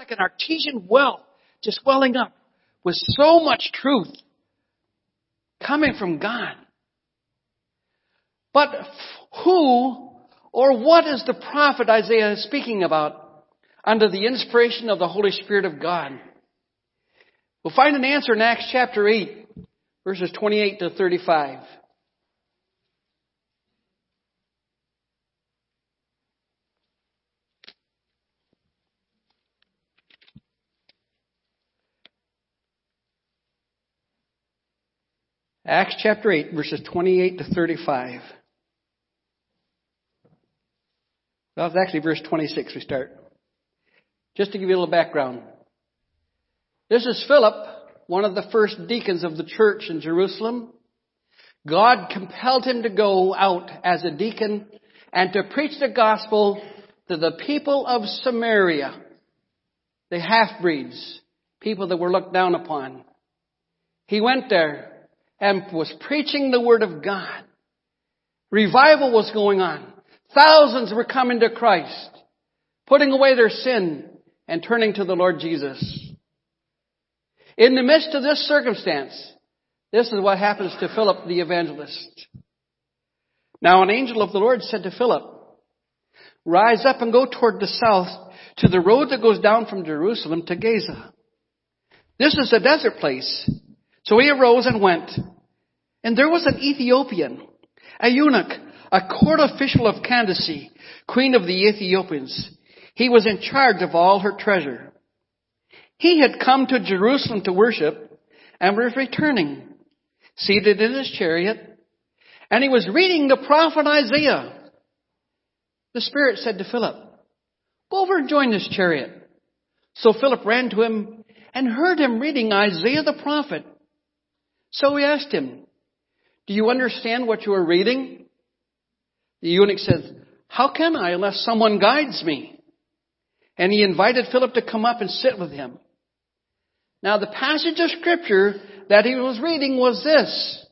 like an artesian well just welling up with so much truth coming from God. But who or what is the prophet Isaiah speaking about under the inspiration of the Holy Spirit of God? We'll find an answer in Acts chapter 8, verses 28 to 35. Acts chapter 8, verses 28 to 35. Well, it's actually verse 26 we start. Just to give you a little background. This is Philip, one of the first deacons of the church in Jerusalem. God compelled him to go out as a deacon and to preach the gospel to the people of Samaria, the half-breeds, people that were looked down upon. He went there and was preaching the Word of God. Revival was going on. Thousands were coming to Christ, putting away their sin and turning to the Lord Jesus. In the midst of this circumstance, this is what happens to Philip the evangelist. Now an angel of the Lord said to Philip, rise up and go toward the south to the road that goes down from Jerusalem to Gaza. This is a desert place. So he arose and went. And there was an Ethiopian, a eunuch, a court official of Candace, queen of the Ethiopians. He was in charge of all her treasure. He had come to Jerusalem to worship and was returning, seated in his chariot, and he was reading the prophet Isaiah. The Spirit said to Philip, Go over and join this chariot. So Philip ran to him and heard him reading Isaiah the prophet. So he asked him, Do you understand what you are reading? The eunuch said, How can I unless someone guides me? And he invited Philip to come up and sit with him. Now the passage of scripture that he was reading was this.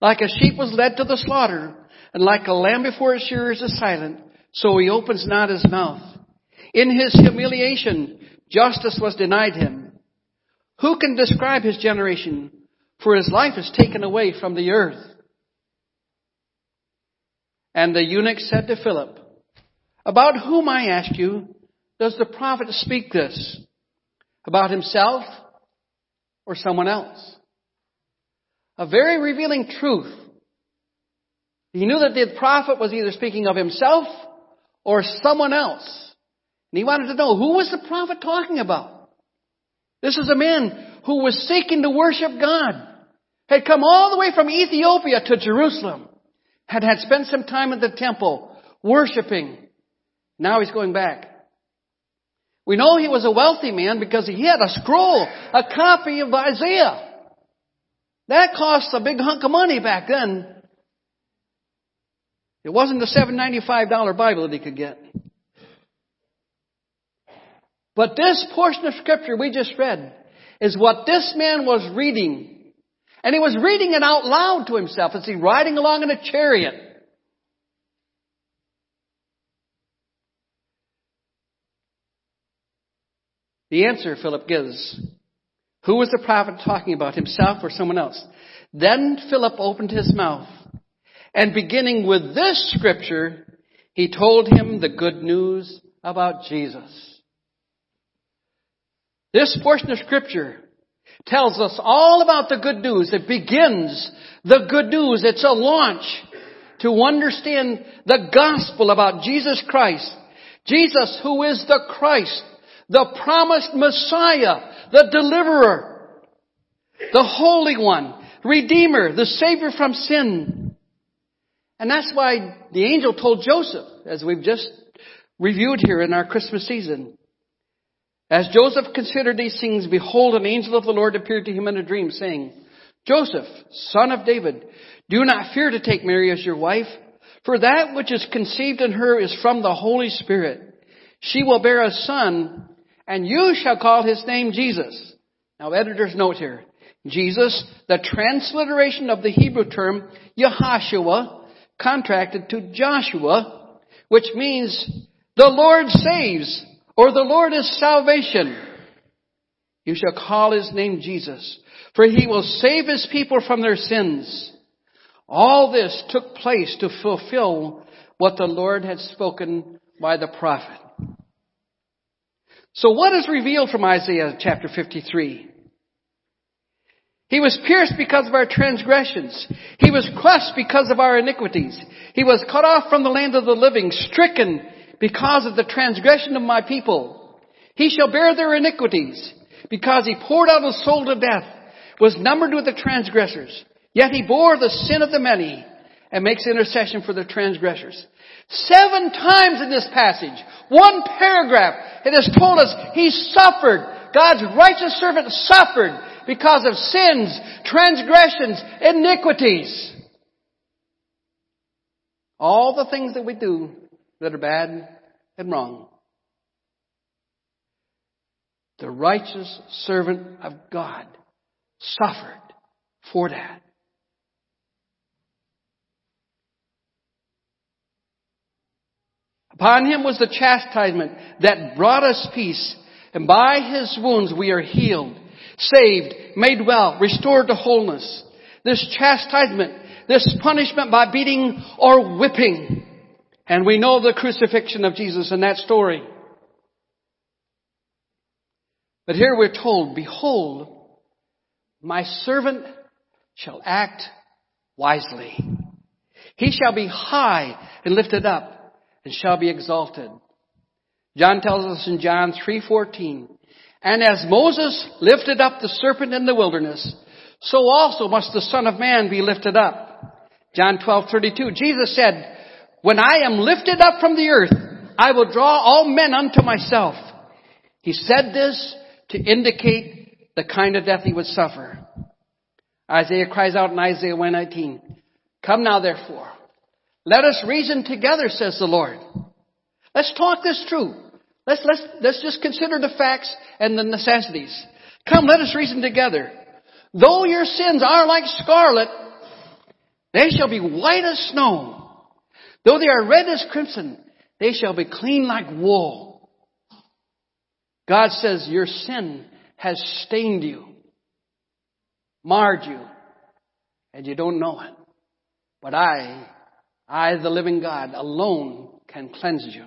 Like a sheep was led to the slaughter, and like a lamb before its shearers is silent, so he opens not his mouth. In his humiliation, justice was denied him. Who can describe his generation? For his life is taken away from the earth. And the eunuch said to Philip, About whom, I ask you, does the prophet speak this? About himself or someone else? A very revealing truth. He knew that the prophet was either speaking of himself or someone else. And he wanted to know who was the prophet talking about? This is a man who was seeking to worship God, had come all the way from Ethiopia to Jerusalem, had had spent some time at the temple worshiping. Now he's going back. We know he was a wealthy man because he had a scroll, a copy of Isaiah. That cost a big hunk of money back then. It wasn't the $795 Bible that he could get. But this portion of scripture we just read is what this man was reading. And he was reading it out loud to himself as he riding along in a chariot. The answer Philip gives. Who was the prophet talking about, himself or someone else? Then Philip opened his mouth, and beginning with this scripture, he told him the good news about Jesus. This portion of scripture tells us all about the good news. It begins the good news. It's a launch to understand the gospel about Jesus Christ. Jesus who is the Christ, the promised Messiah, the deliverer, the Holy One, Redeemer, the Savior from sin. And that's why the angel told Joseph, as we've just reviewed here in our Christmas season, as Joseph considered these things, behold, an angel of the Lord appeared to him in a dream, saying, Joseph, son of David, do not fear to take Mary as your wife, for that which is conceived in her is from the Holy Spirit. She will bear a son, and you shall call his name Jesus. Now, editor's note here. Jesus, the transliteration of the Hebrew term Yahashua, contracted to Joshua, which means the Lord saves or the Lord is salvation. You shall call his name Jesus, for he will save his people from their sins. All this took place to fulfill what the Lord had spoken by the prophet. So what is revealed from Isaiah chapter 53? He was pierced because of our transgressions. He was crushed because of our iniquities. He was cut off from the land of the living, stricken because of the transgression of my people. He shall bear their iniquities because he poured out his soul to death, was numbered with the transgressors. Yet he bore the sin of the many and makes intercession for the transgressors. Seven times in this passage, one paragraph, it has told us he suffered. God's righteous servant suffered because of sins, transgressions, iniquities. All the things that we do that are bad and wrong. The righteous servant of God suffered for that. Upon him was the chastisement that brought us peace, and by his wounds we are healed, saved, made well, restored to wholeness. This chastisement, this punishment by beating or whipping. And we know the crucifixion of Jesus in that story. But here we're told, behold, my servant shall act wisely. He shall be high and lifted up and shall be exalted. John tells us in John 3:14, and as Moses lifted up the serpent in the wilderness, so also must the Son of Man be lifted up. John 12:32, Jesus said, when I am lifted up from the earth, I will draw all men unto myself. He said this to indicate the kind of death he would suffer. Isaiah cries out in Isaiah 119, Come now therefore, let us reason together, says the Lord. Let's talk this through. Let's, let's, let's just consider the facts and the necessities. Come, let us reason together. Though your sins are like scarlet, they shall be white as snow. Though they are red as crimson, they shall be clean like wool. God says your sin has stained you, marred you, and you don't know it. But I I, the living God, alone can cleanse you.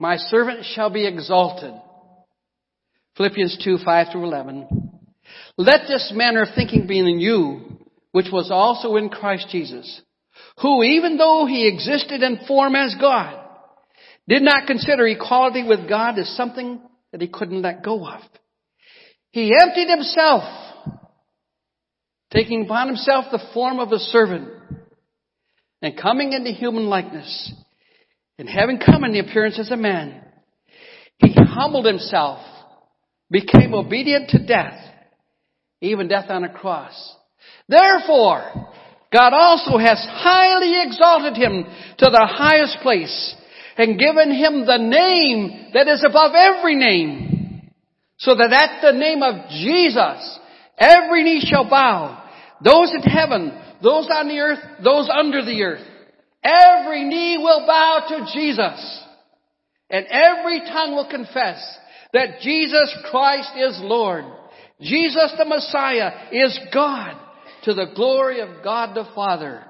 My servant shall be exalted. Philippians 2, 5 through 11. Let this manner of thinking be in you, which was also in Christ Jesus, who even though he existed in form as God, did not consider equality with God as something that he couldn't let go of. He emptied himself taking upon himself the form of a servant and coming into human likeness and having come in the appearance as a man, he humbled himself, became obedient to death, even death on a cross. Therefore, God also has highly exalted him to the highest place and given him the name that is above every name, so that at the name of Jesus, every knee shall bow those in heaven, those on the earth, those under the earth. Every knee will bow to Jesus. And every tongue will confess that Jesus Christ is Lord. Jesus the Messiah is God to the glory of God the Father.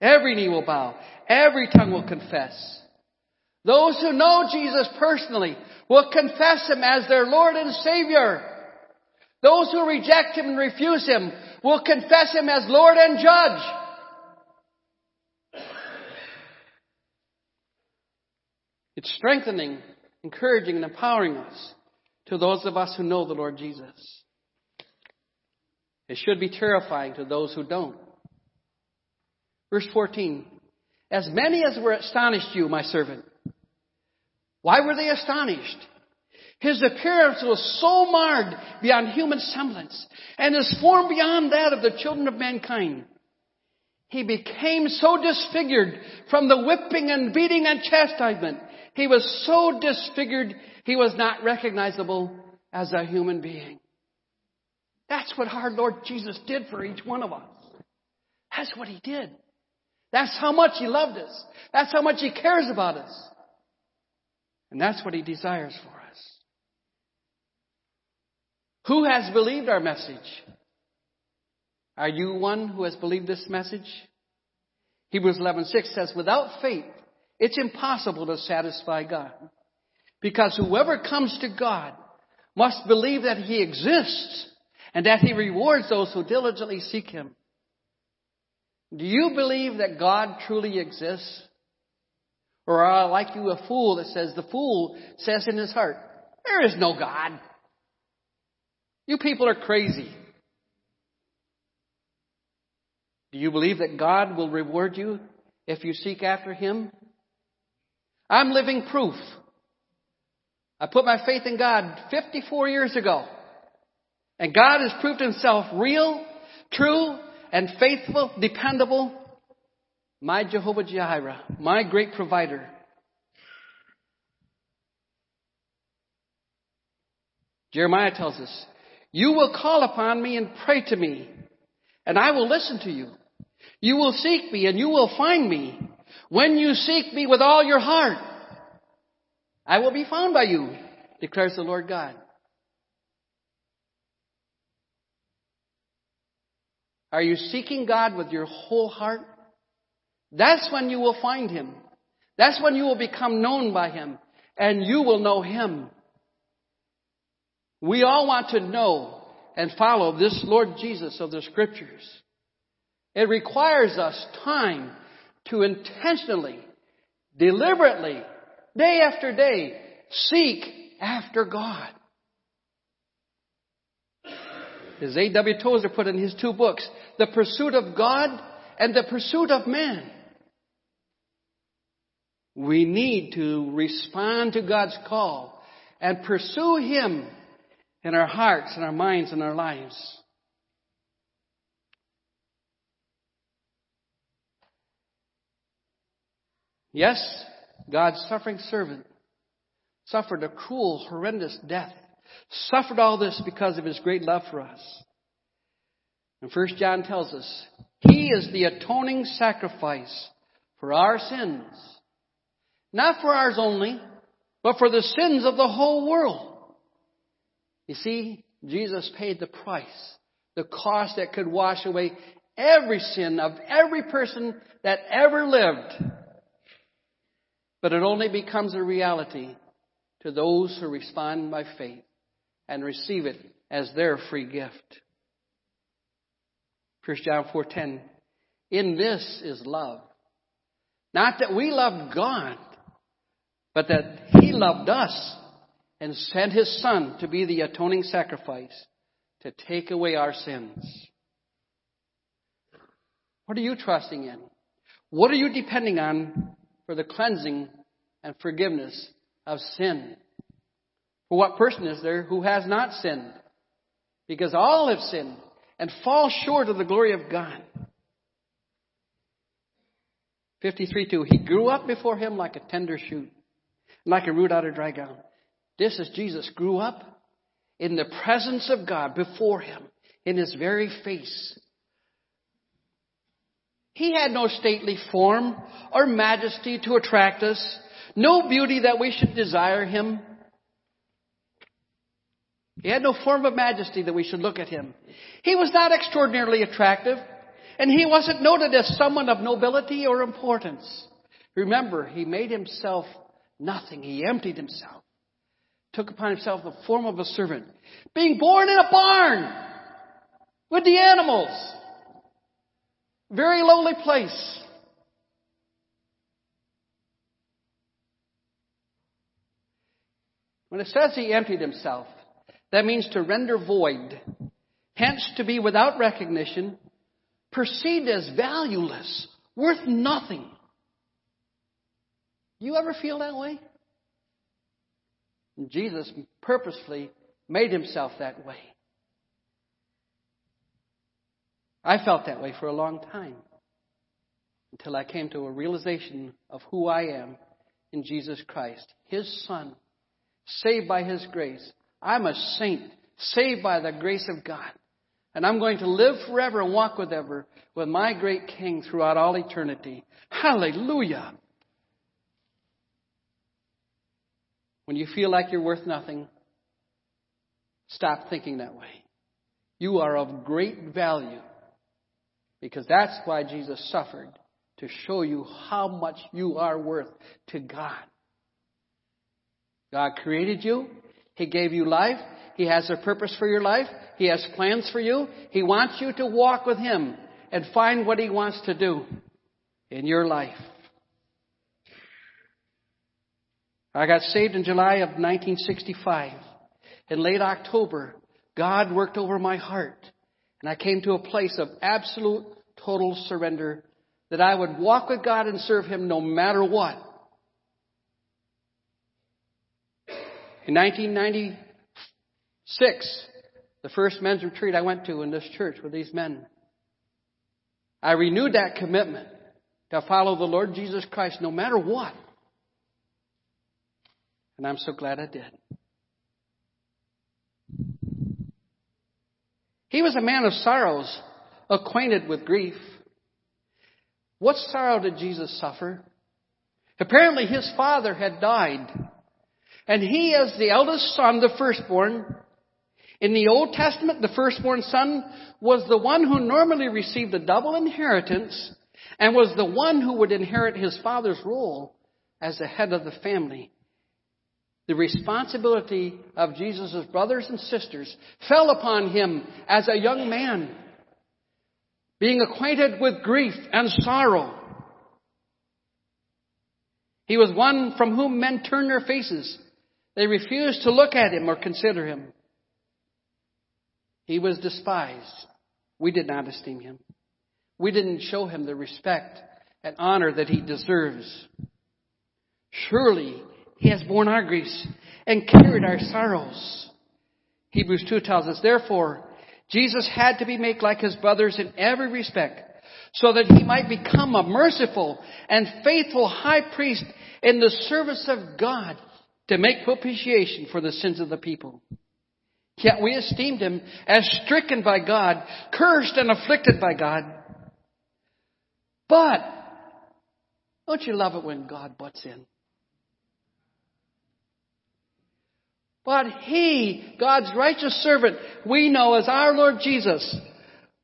Every knee will bow. Every tongue will confess. Those who know Jesus personally will confess Him as their Lord and Savior. Those who reject Him and refuse Him will confess Him as Lord and Judge. It's strengthening, encouraging, and empowering us to those of us who know the Lord Jesus. It should be terrifying to those who don't. Verse 14. As many as were astonished you, my servant. Why were they astonished? His appearance was so marred beyond human semblance, and his form beyond that of the children of mankind. He became so disfigured from the whipping and beating and chastisement. He was so disfigured, he was not recognizable as a human being. That's what our Lord Jesus did for each one of us. That's what he did. That's how much He loved us. That's how much He cares about us. And that's what He desires for us. Who has believed our message? Are you one who has believed this message? Hebrews 11:6 says, "Without faith, it's impossible to satisfy God, because whoever comes to God must believe that He exists and that He rewards those who diligently seek Him." Do you believe that God truly exists? Or are I like you a fool that says, the fool says in his heart, there is no God. You people are crazy. Do you believe that God will reward you if you seek after Him? I'm living proof. I put my faith in God 54 years ago. And God has proved Himself real, true, and faithful, dependable. My Jehovah Jireh, my great provider. Jeremiah tells us, You will call upon me and pray to me, and I will listen to you. You will seek me and you will find me. When you seek me with all your heart, I will be found by you, declares the Lord God. Are you seeking God with your whole heart? That's when you will find Him. That's when you will become known by Him and you will know Him. We all want to know and follow this Lord Jesus of the Scriptures. It requires us time to intentionally, deliberately, day after day, seek after God. A.W. Tozer put in his two books, The Pursuit of God and The Pursuit of Man. We need to respond to God's call and pursue Him in our hearts and our minds and our lives. Yes, God's suffering servant suffered a cruel, horrendous death. Suffered all this because of his great love for us. And First John tells us, He is the atoning sacrifice for our sins. Not for ours only, but for the sins of the whole world. You see, Jesus paid the price, the cost that could wash away every sin of every person that ever lived. But it only becomes a reality to those who respond by faith and receive it as their free gift. 1 John 4:10 In this is love. Not that we loved God, but that he loved us and sent his son to be the atoning sacrifice to take away our sins. What are you trusting in? What are you depending on for the cleansing and forgiveness of sin. For what person is there who has not sinned? Because all have sinned and fall short of the glory of God. 53 2. He grew up before him like a tender shoot, like a root out of dry ground. This is Jesus grew up in the presence of God before him, in his very face. He had no stately form or majesty to attract us, no beauty that we should desire him. He had no form of majesty that we should look at him. He was not extraordinarily attractive, and he wasn't noted as someone of nobility or importance. Remember, he made himself nothing. He emptied himself, took upon himself the form of a servant, being born in a barn with the animals. Very lowly place. When it says he emptied himself, that means to render void, hence to be without recognition, perceived as valueless, worth nothing. You ever feel that way? Jesus purposefully made himself that way. I felt that way for a long time until I came to a realization of who I am in Jesus Christ, His Son, saved by His grace. I'm a saint, saved by the grace of God. And I'm going to live forever and walk with ever with my great King throughout all eternity. Hallelujah. When you feel like you're worth nothing, stop thinking that way. You are of great value because that's why Jesus suffered to show you how much you are worth to God. God created you. He gave you life. He has a purpose for your life. He has plans for you. He wants you to walk with Him and find what He wants to do in your life. I got saved in July of 1965. In late October, God worked over my heart, and I came to a place of absolute, total surrender that I would walk with God and serve Him no matter what. In 1996, the first men's retreat I went to in this church with these men, I renewed that commitment to follow the Lord Jesus Christ no matter what. And I'm so glad I did. He was a man of sorrows, acquainted with grief. What sorrow did Jesus suffer? Apparently his father had died. And he, as the eldest son, the firstborn, in the Old Testament, the firstborn son was the one who normally received a double inheritance and was the one who would inherit his father's role as the head of the family the responsibility of Jesus' brothers and sisters fell upon him as a young man, being acquainted with grief and sorrow. He was one from whom men turned their faces. They refused to look at him or consider him. He was despised. We did not esteem him. We didn't show him the respect and honor that he deserves. Surely he has borne our griefs and carried our sorrows. Hebrews 2 tells us, therefore, Jesus had to be made like his brothers in every respect, so that he might become a merciful and faithful high priest in the service of God to make propitiation for the sins of the people. Yet we esteemed him as stricken by God, cursed and afflicted by God. But, don't you love it when God butts in? But he, God's righteous servant, we know as our Lord Jesus,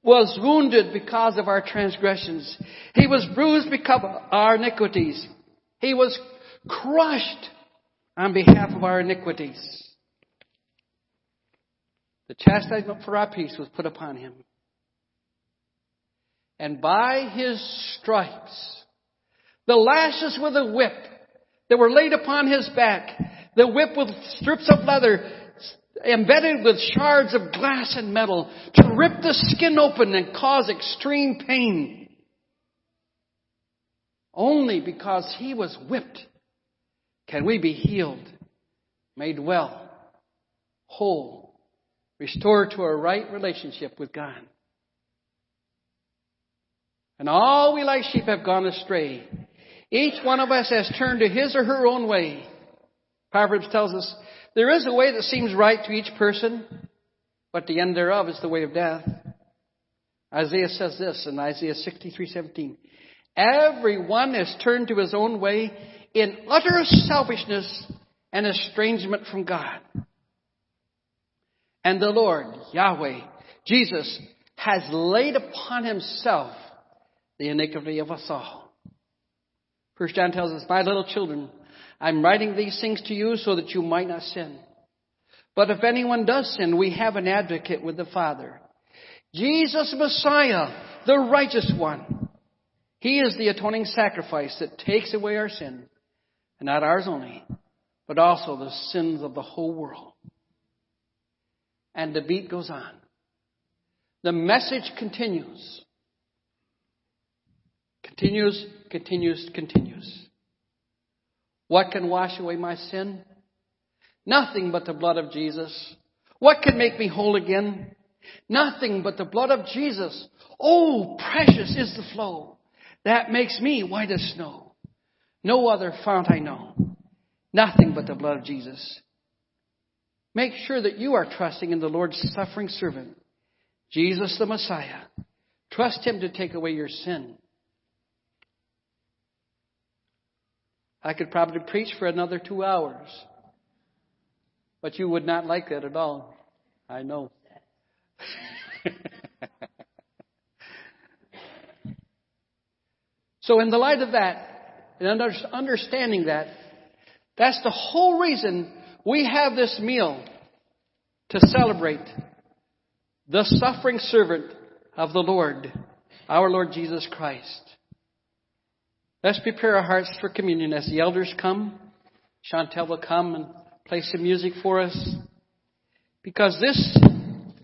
was wounded because of our transgressions. He was bruised because of our iniquities. He was crushed on behalf of our iniquities. The chastisement for our peace was put upon him. And by his stripes, the lashes with a whip that were laid upon his back, the whip with strips of leather embedded with shards of glass and metal to rip the skin open and cause extreme pain. Only because he was whipped can we be healed, made well, whole, restored to a right relationship with God. And all we like sheep have gone astray. Each one of us has turned to his or her own way. Proverbs tells us, there is a way that seems right to each person, but the end thereof is the way of death. Isaiah says this in Isaiah 63:17. Everyone has turned to his own way in utter selfishness and estrangement from God. And the Lord, Yahweh, Jesus, has laid upon himself the iniquity of us all. First John tells us, My little children, I'm writing these things to you so that you might not sin. But if anyone does sin, we have an advocate with the Father. Jesus Messiah, the righteous one. He is the atoning sacrifice that takes away our sin. And not ours only, but also the sins of the whole world. And the beat goes on. The message continues. Continues, continues, continues. What can wash away my sin? Nothing but the blood of Jesus. What can make me whole again? Nothing but the blood of Jesus. Oh, precious is the flow that makes me white as snow. No other fount I know. Nothing but the blood of Jesus. Make sure that you are trusting in the Lord's suffering servant, Jesus the Messiah. Trust Him to take away your sin. I could probably preach for another two hours. But you would not like that at all. I know. so, in the light of that, and understanding that, that's the whole reason we have this meal to celebrate the suffering servant of the Lord, our Lord Jesus Christ. Let's prepare our hearts for communion as the elders come. Chantel will come and play some music for us. Because this